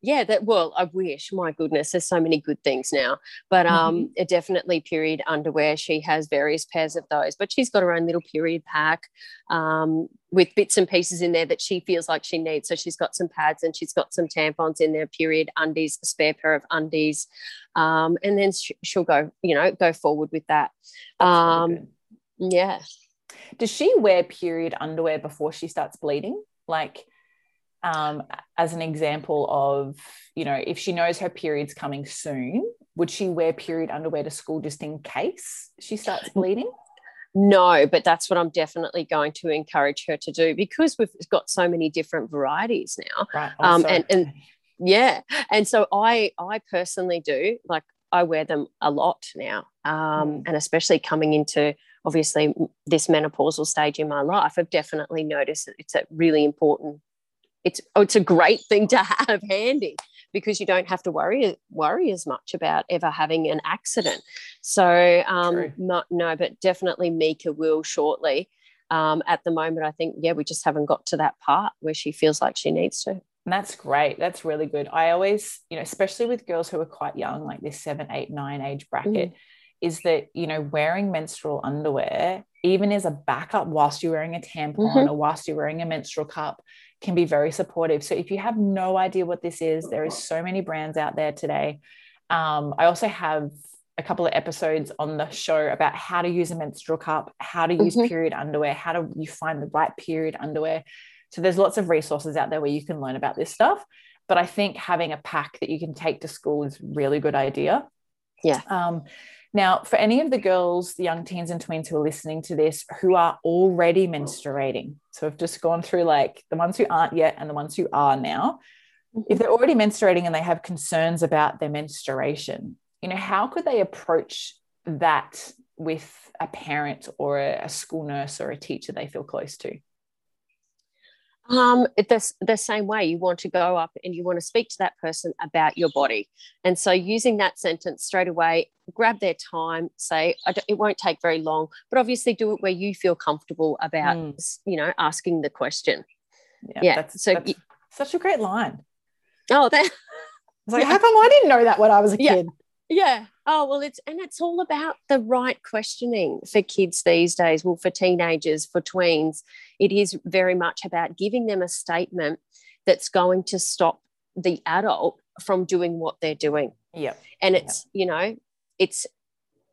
Yeah that well i wish my goodness there's so many good things now but um it definitely period underwear she has various pairs of those but she's got her own little period pack um with bits and pieces in there that she feels like she needs so she's got some pads and she's got some tampons in there period undies a spare pair of undies um and then sh- she'll go you know go forward with that. That's um yeah. Does she wear period underwear before she starts bleeding? Like um, as an example of you know if she knows her period's coming soon would she wear period underwear to school just in case she starts bleeding No, but that's what I'm definitely going to encourage her to do because we've got so many different varieties now. right Um, and- and- Yeah. And so I I personally do like I wear them a lot now. Um, Mm. and especially coming into obviously this menopausal stage in my life, I've definitely noticed that it's a really important it's oh, it's a great thing to have handy because you don't have to worry worry as much about ever having an accident. So um not no, but definitely Mika will shortly. Um, at the moment, I think yeah, we just haven't got to that part where she feels like she needs to. And that's great that's really good i always you know especially with girls who are quite young like this seven eight nine age bracket is that you know wearing menstrual underwear even as a backup whilst you're wearing a tampon Mhm. or whilst you're wearing a menstrual cup can be very supportive so if you have no idea what this is there is so many brands out there today um, i also have a couple of episodes on the show about how to use a menstrual cup how to use Mhm. period underwear how do you find the right period underwear So there's lots of resources out there where you can learn about this stuff. But I think having a pack that you can take to school is really good idea. Yeah. Um, now, for any of the girls, the young teens and tweens who are listening to this who are already menstruating, so I've just gone through like the ones who aren't yet and the ones who are now. Mm-hmm. If they're already menstruating and they have concerns about their menstruation, you know, how could they approach that with a parent or a, a school nurse or a teacher they feel close to? Um, the, the same way you want to go up and you want to speak to that person about your body. And so using that sentence straight away, grab their time, say, it won't take very long, but obviously do it where you feel comfortable about, mm. you know, asking the question. Yeah. yeah. That's, so that's such a great line. Oh, that. I was like, yeah. how come I didn't know that when I was a kid? Yeah. Oh, well, it's and it's all about the right questioning for kids these days. Well, for teenagers, for tweens, it is very much about giving them a statement that's going to stop the adult from doing what they're doing. Yeah. And it's, yep. you know, it's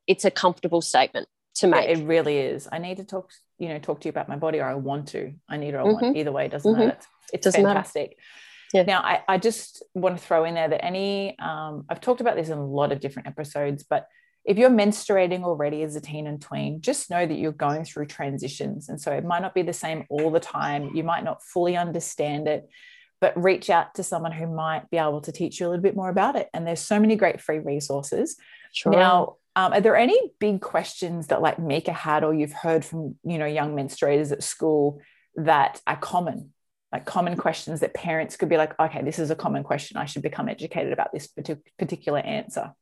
it's a comfortable statement to make. It really is. I need to talk, you know, talk to you about my body or I want to. I need or I mm-hmm. want. Either way, it doesn't mm-hmm. matter. It's, it's doesn't fantastic. Matter. Yeah. Now, I, I just want to throw in there that any, um, I've talked about this in a lot of different episodes, but if you're menstruating already as a teen and tween, just know that you're going through transitions. And so it might not be the same all the time. You might not fully understand it, but reach out to someone who might be able to teach you a little bit more about it. And there's so many great free resources. Sure. Now, um, are there any big questions that like Mika had or you've heard from, you know, young menstruators at school that are common like common questions that parents could be like, okay, this is a common question. I should become educated about this particular answer?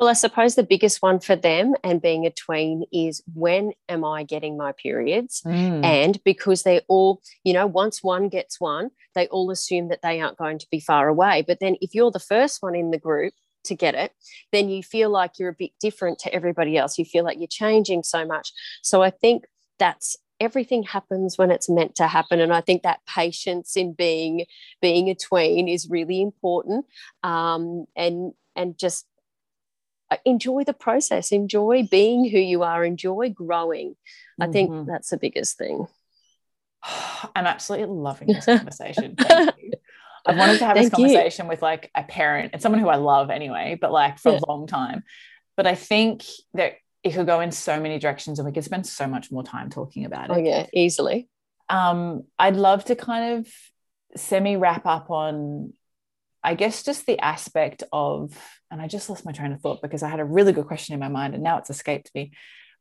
Well, I suppose the biggest one for them and being a tween is when am I getting my periods? Mm. And because they're all, you know, once one gets one, they all assume that they aren't going to be far away. But then if you're the first one in the group, to get it, then you feel like you're a bit different to everybody else. You feel like you're changing so much. So I think that's everything happens when it's meant to happen and i think that patience in being being a tween is really important um, and and just enjoy the process enjoy being who you are enjoy growing i mm-hmm. think that's the biggest thing i'm absolutely loving this conversation thank you I've wanted to have Thank this conversation you. with like a parent and someone who I love anyway, but like for yeah. a long time. But I think that it could go in so many directions and we could spend so much more time talking about it. Oh yeah, easily. Um, I'd love to kind of semi wrap up on I guess just the aspect of, and I just lost my train of thought because I had a really good question in my mind and now it's escaped me.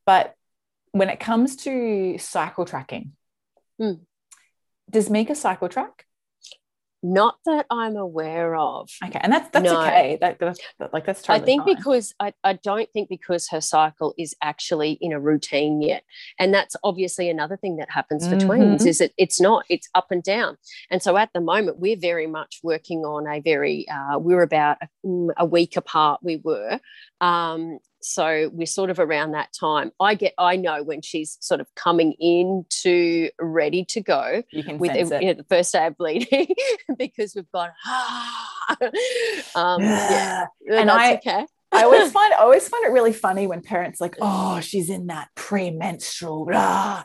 But when it comes to cycle tracking, mm. does Mika cycle track? Not that I'm aware of. Okay, and that's that's no. okay. That, that's like that's totally I think fine. because I, I don't think because her cycle is actually in a routine yet, and that's obviously another thing that happens for mm-hmm. twins is that it's not it's up and down, and so at the moment we're very much working on a very uh, we're about a, mm, a week apart. We were, um, so we're sort of around that time i get i know when she's sort of coming in to ready to go you can with the, you know, the first day of bleeding because we've gone, ah, um, yeah. and i okay. I always find I always find it really funny when parents like, oh, she's in that premenstrual. Blah.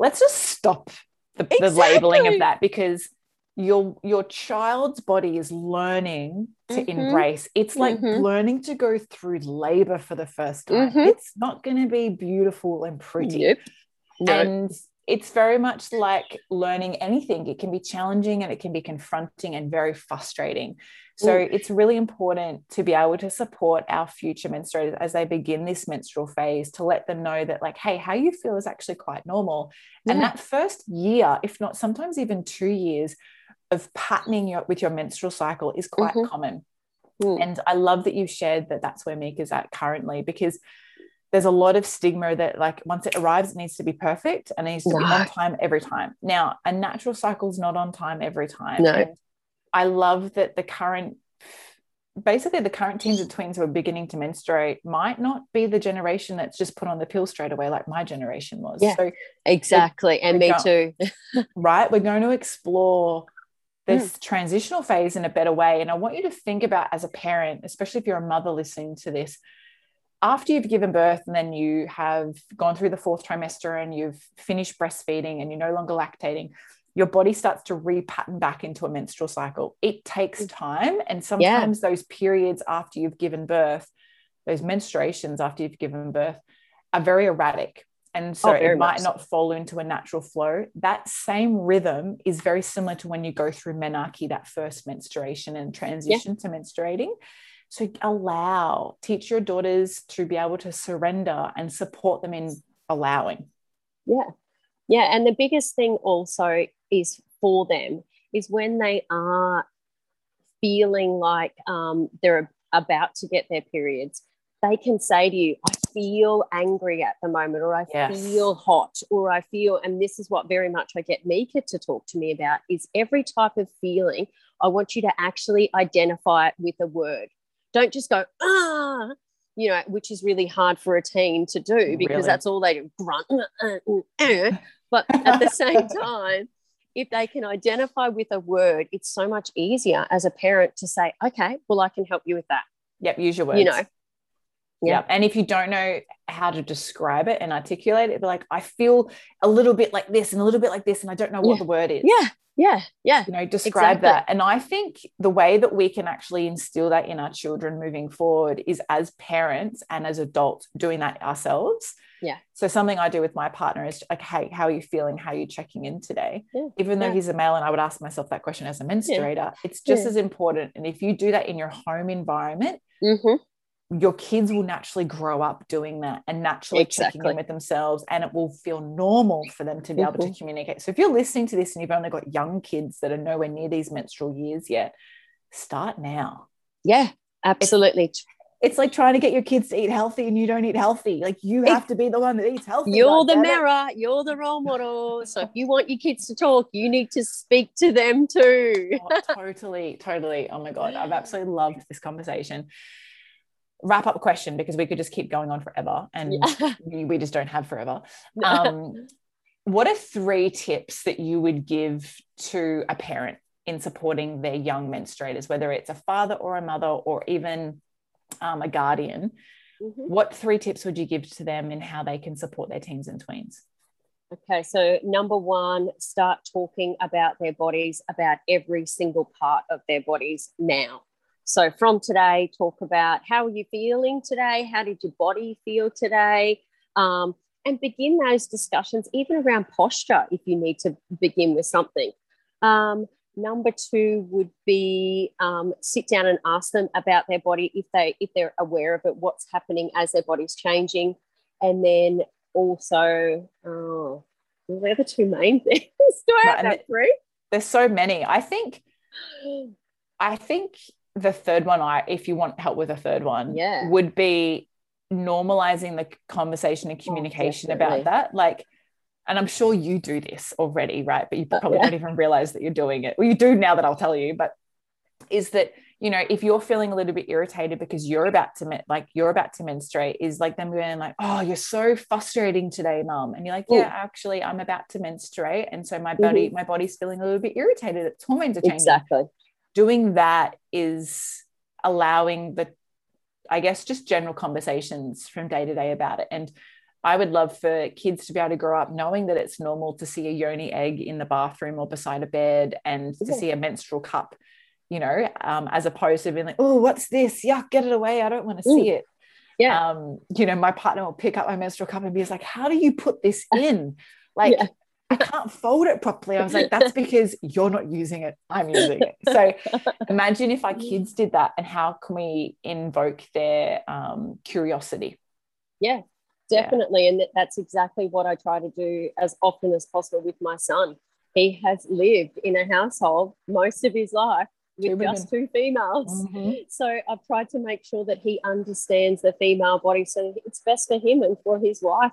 Let's just stop the, exactly. the labeling of that because your your child's body is learning to mm-hmm. embrace it's like mm-hmm. learning to go through labor for the first time mm-hmm. it's not going to be beautiful and pretty yep. no. and it's very much like learning anything it can be challenging and it can be confronting and very frustrating so Ooh. it's really important to be able to support our future menstruators as they begin this menstrual phase to let them know that like hey how you feel is actually quite normal yeah. and that first year if not sometimes even 2 years of patterning your, with your menstrual cycle is quite mm-hmm. common. Mm. And I love that you've shared that that's where Mika's at currently because there's a lot of stigma that like once it arrives it needs to be perfect and it needs to no. be on time every time. Now, a natural cycle is not on time every time. No. And I love that the current basically the current teens and tweens who are beginning to menstruate might not be the generation that's just put on the pill straight away like my generation was. Yeah, so exactly. And me too. right. We're going to explore this mm. transitional phase in a better way. And I want you to think about as a parent, especially if you're a mother listening to this, after you've given birth and then you have gone through the fourth trimester and you've finished breastfeeding and you're no longer lactating, your body starts to repattern back into a menstrual cycle. It takes mm. time. And sometimes yeah. those periods after you've given birth, those menstruations after you've given birth, are very erratic. And so oh, it might not so. fall into a natural flow. That same rhythm is very similar to when you go through menarche, that first menstruation and transition yeah. to menstruating. So allow, teach your daughters to be able to surrender and support them in allowing. Yeah. Yeah. And the biggest thing also is for them is when they are feeling like um, they're about to get their periods, they can say to you, I feel angry at the moment, or I yes. feel hot, or I feel, and this is what very much I get Mika to talk to me about is every type of feeling, I want you to actually identify it with a word. Don't just go, ah, you know, which is really hard for a teen to do because really? that's all they do grunt. Uh, uh, uh, but at the same time, if they can identify with a word, it's so much easier as a parent to say, okay, well, I can help you with that. Yep, use your words. You know, yeah. And if you don't know how to describe it and articulate it, be like, I feel a little bit like this and a little bit like this, and I don't know what yeah. the word is. Yeah. Yeah. Yeah. You know, describe exactly. that. And I think the way that we can actually instill that in our children moving forward is as parents and as adults doing that ourselves. Yeah. So something I do with my partner is like, hey, how are you feeling? How are you checking in today? Yeah. Even though yeah. he's a male and I would ask myself that question as a menstruator, yeah. it's just as important. And if you do that in your home environment, mm-hmm your kids will naturally grow up doing that and naturally exactly. checking in with themselves and it will feel normal for them to be mm-hmm. able to mm-hmm. communicate. So if you're listening to this and you've only got young kids that are nowhere near these menstrual years yet start now. Yeah absolutely. it's, it's like trying to get your kids to eat healthy and you don't eat healthy. Like you have to be the one that eats healthy you're the mirror. You're the role model. So if you want your kids to talk you need to speak to them too. Oh, totally totally. Oh my god i've absolutely loved this conversation wrap up question because we could just keep going on forever and yeah. we, we, just don't have forever. Um, what are three tips that you would give to a parent in supporting their young menstruators, whether it's a father or a mother or even um, a guardian? Mm-hmm. What three tips would you give to them in how they can support their teens and tweens? Okay, so number one, start talking about their bodies, about every single part of their bodies now. So from today, talk about how are you feeling today? How did your body feel today? Um, and begin those discussions even around posture if you need to begin with something. Um, number two would be um, sit down and ask them about their body if they if they're aware of it, what's happening as their body's changing, and then also oh, they're the two main things. Do I have that three? There's so many. I think. I think the third one i if you want help with a third one yeah. would be normalizing the conversation and oh, communication oh, about that. Like and i'm sure you do this already right? But you uh, probably yeah. don't even realize that you're doing it. Well you do now that i'll tell you but is that you know if you're feeling a little bit irritated because you're about to like you're about to menstruate is like them going like oh you're so frustrating today mom and you're like yeah Ooh. actually i'm about to menstruate. And so my body mm-hmm. my body's feeling a little bit irritated. It's hormones are changing. Exactly doing that is allowing the i guess just general conversations from day to day about it. And i would love for kids to be able to grow up knowing that it's normal to see a yoni egg in the bathroom or beside a bed and to see a menstrual cup you know um, as opposed to being like oh what's this? Yuck get it away. I don't want to see it. Yeah. Um, you know my partner will pick up my menstrual cup and be like how do you put this in? Like yeah. I can't fold it properly. I was like, that's because you're not using it. I'm using it. So imagine if our kids did that and how can we invoke their um, curiosity? Yeah, definitely. Yeah. And that's exactly what I try to do as often as possible with my son. He has lived in a household most of his life with two just two females. Mm-hmm. So I've tried to make sure that he understands the female body so it's best for him and for his wife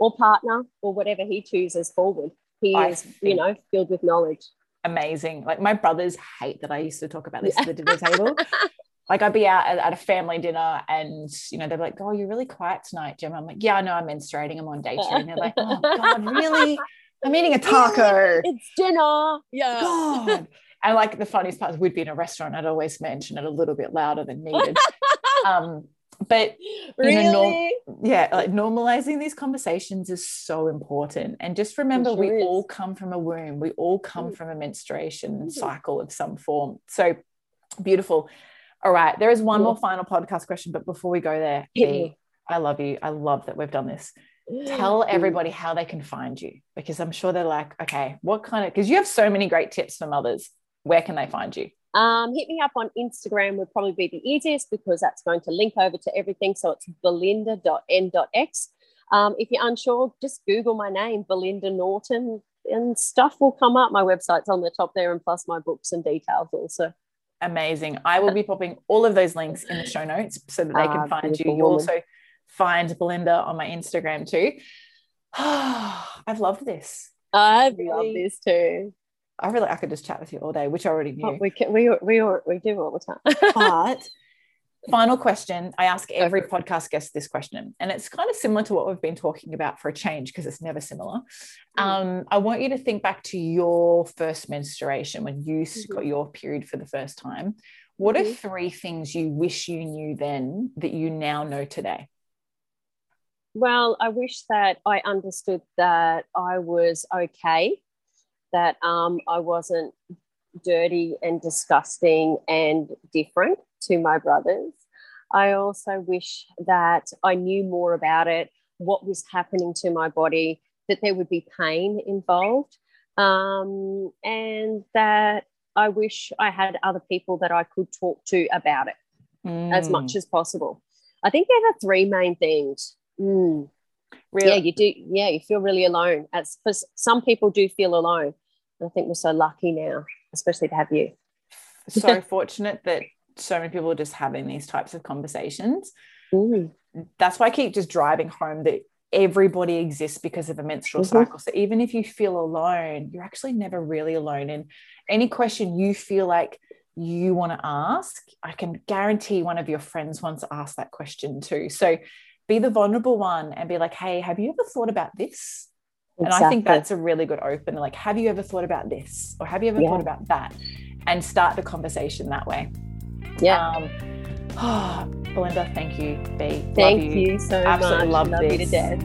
or partner or whatever he chooses forward. He I is, you know, filled with knowledge. Amazing. Like my brothers hate that I used to talk about this at the dinner table. like I'd be out at, at, a family dinner and you know they're like, "Oh, you're really quiet tonight, Jim." I'm like, "Yeah, I know. I'm menstruating. I'm on day two. And they're like, "Oh God, really? I'm eating a taco. It's dinner. Yeah. God. And like the funniest part is we'd be in a restaurant. I'd always mention it a little bit louder than needed. um, but really? you know, norm- yeah, like normalizing these conversations is so important. And just remember, sure we is. all come from a womb. We all come Mm. from a menstruation Mm. cycle of some form. So beautiful. All right, there is one Yeah. more final podcast question, but before we go there, Hit Bea, me. I love you. I love that we've done this. Tell everybody how they can find you because I'm sure they're like, okay, what kind of because you have so many great tips for mothers. Where can they find you? Um, hit me up on Instagram would probably be the easiest because that's going to link over to everything. So it's belinda.n.x. Um, if you're unsure, just Google my name, Belinda Norton, and stuff will come up. My website's on the top there, and plus my books and details also. Amazing. I will be popping all of those links in the show notes so that they Ah, can find you. You woman. also find Belinda on my Instagram too. I've loved this. I love Really? this too. I really I could just chat with you all day, which I already Oh, knew. we can, we we we do all the time. But final question, I ask every for podcast guest this question, and it's kind of similar to what we've been talking about for a change because it's never similar. Mm. Um, I want you to think back to your first menstruation when you s Mhm. got your period for the first time. What are Mhm. three things you wish you knew then that you now know today? Well, I wish that I understood that I was okay, that um, I wasn't dirty and disgusting and different to my brothers. I also wish that I knew more about it, what was happening to my body, that there would be pain involved, um, and that I wish I had other people that I could talk to about it as Mm. much as possible. I think they're the three main things. Mm. Really? Yeah, you do. Yeah, you feel really alone. As for some people, do feel alone. And I think we're so lucky now, especially to have you. so fortunate that so many people are just having these types of conversations. Mm. That's why I keep just driving home that everybody exists because of a menstrual Mhm. cycle. So even if you feel alone, you're actually never really alone. And any question you feel like you want to ask, I can guarantee one of your friends wants to ask that question too. So be the vulnerable one and be like, hey, have you ever thought about this? And I think that's a really good opener. Like, have you ever thought about this? Or have you ever Yeah. thought about that? And start the conversation that way. yeah. Um, oh, Belinda, thank you. B. Thank love you. so Absolutely much. love love you to this. death.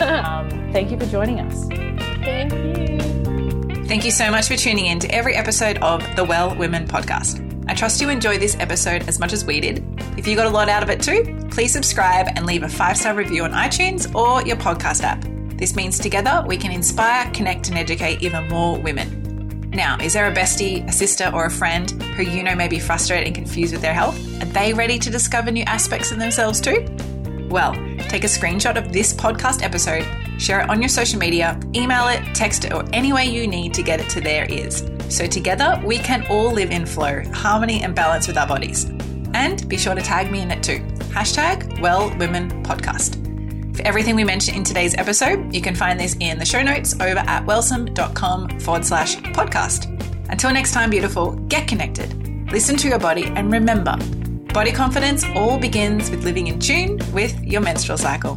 Um, thank you for joining us. Thank you. Thank you so much for tuning in to every episode of the Well Women podcast. I trust you enjoyed this episode as much as we did. If you got a lot out of it too, please subscribe and leave a five star review on iTunes or your podcast app. This means together we can inspire, connect, and educate even more women. Now, is there a bestie, a sister, or a friend who you know may be frustrated and confused with their health? Are they ready to discover new aspects of themselves too? Well, take a screenshot of this podcast episode, share it on your social media, email it, text it, or any way you need to get it to their ears. So together we can all live in flow, harmony, and balance with our bodies. And be sure to tag me in it too. Hashtag Well Women Podcast. For everything we mentioned in today's episode, you can find this in the show notes over at wellsome.com forward slash podcast. Until next time, beautiful, get connected, listen to your body, and remember body confidence all begins with living in tune with your menstrual cycle.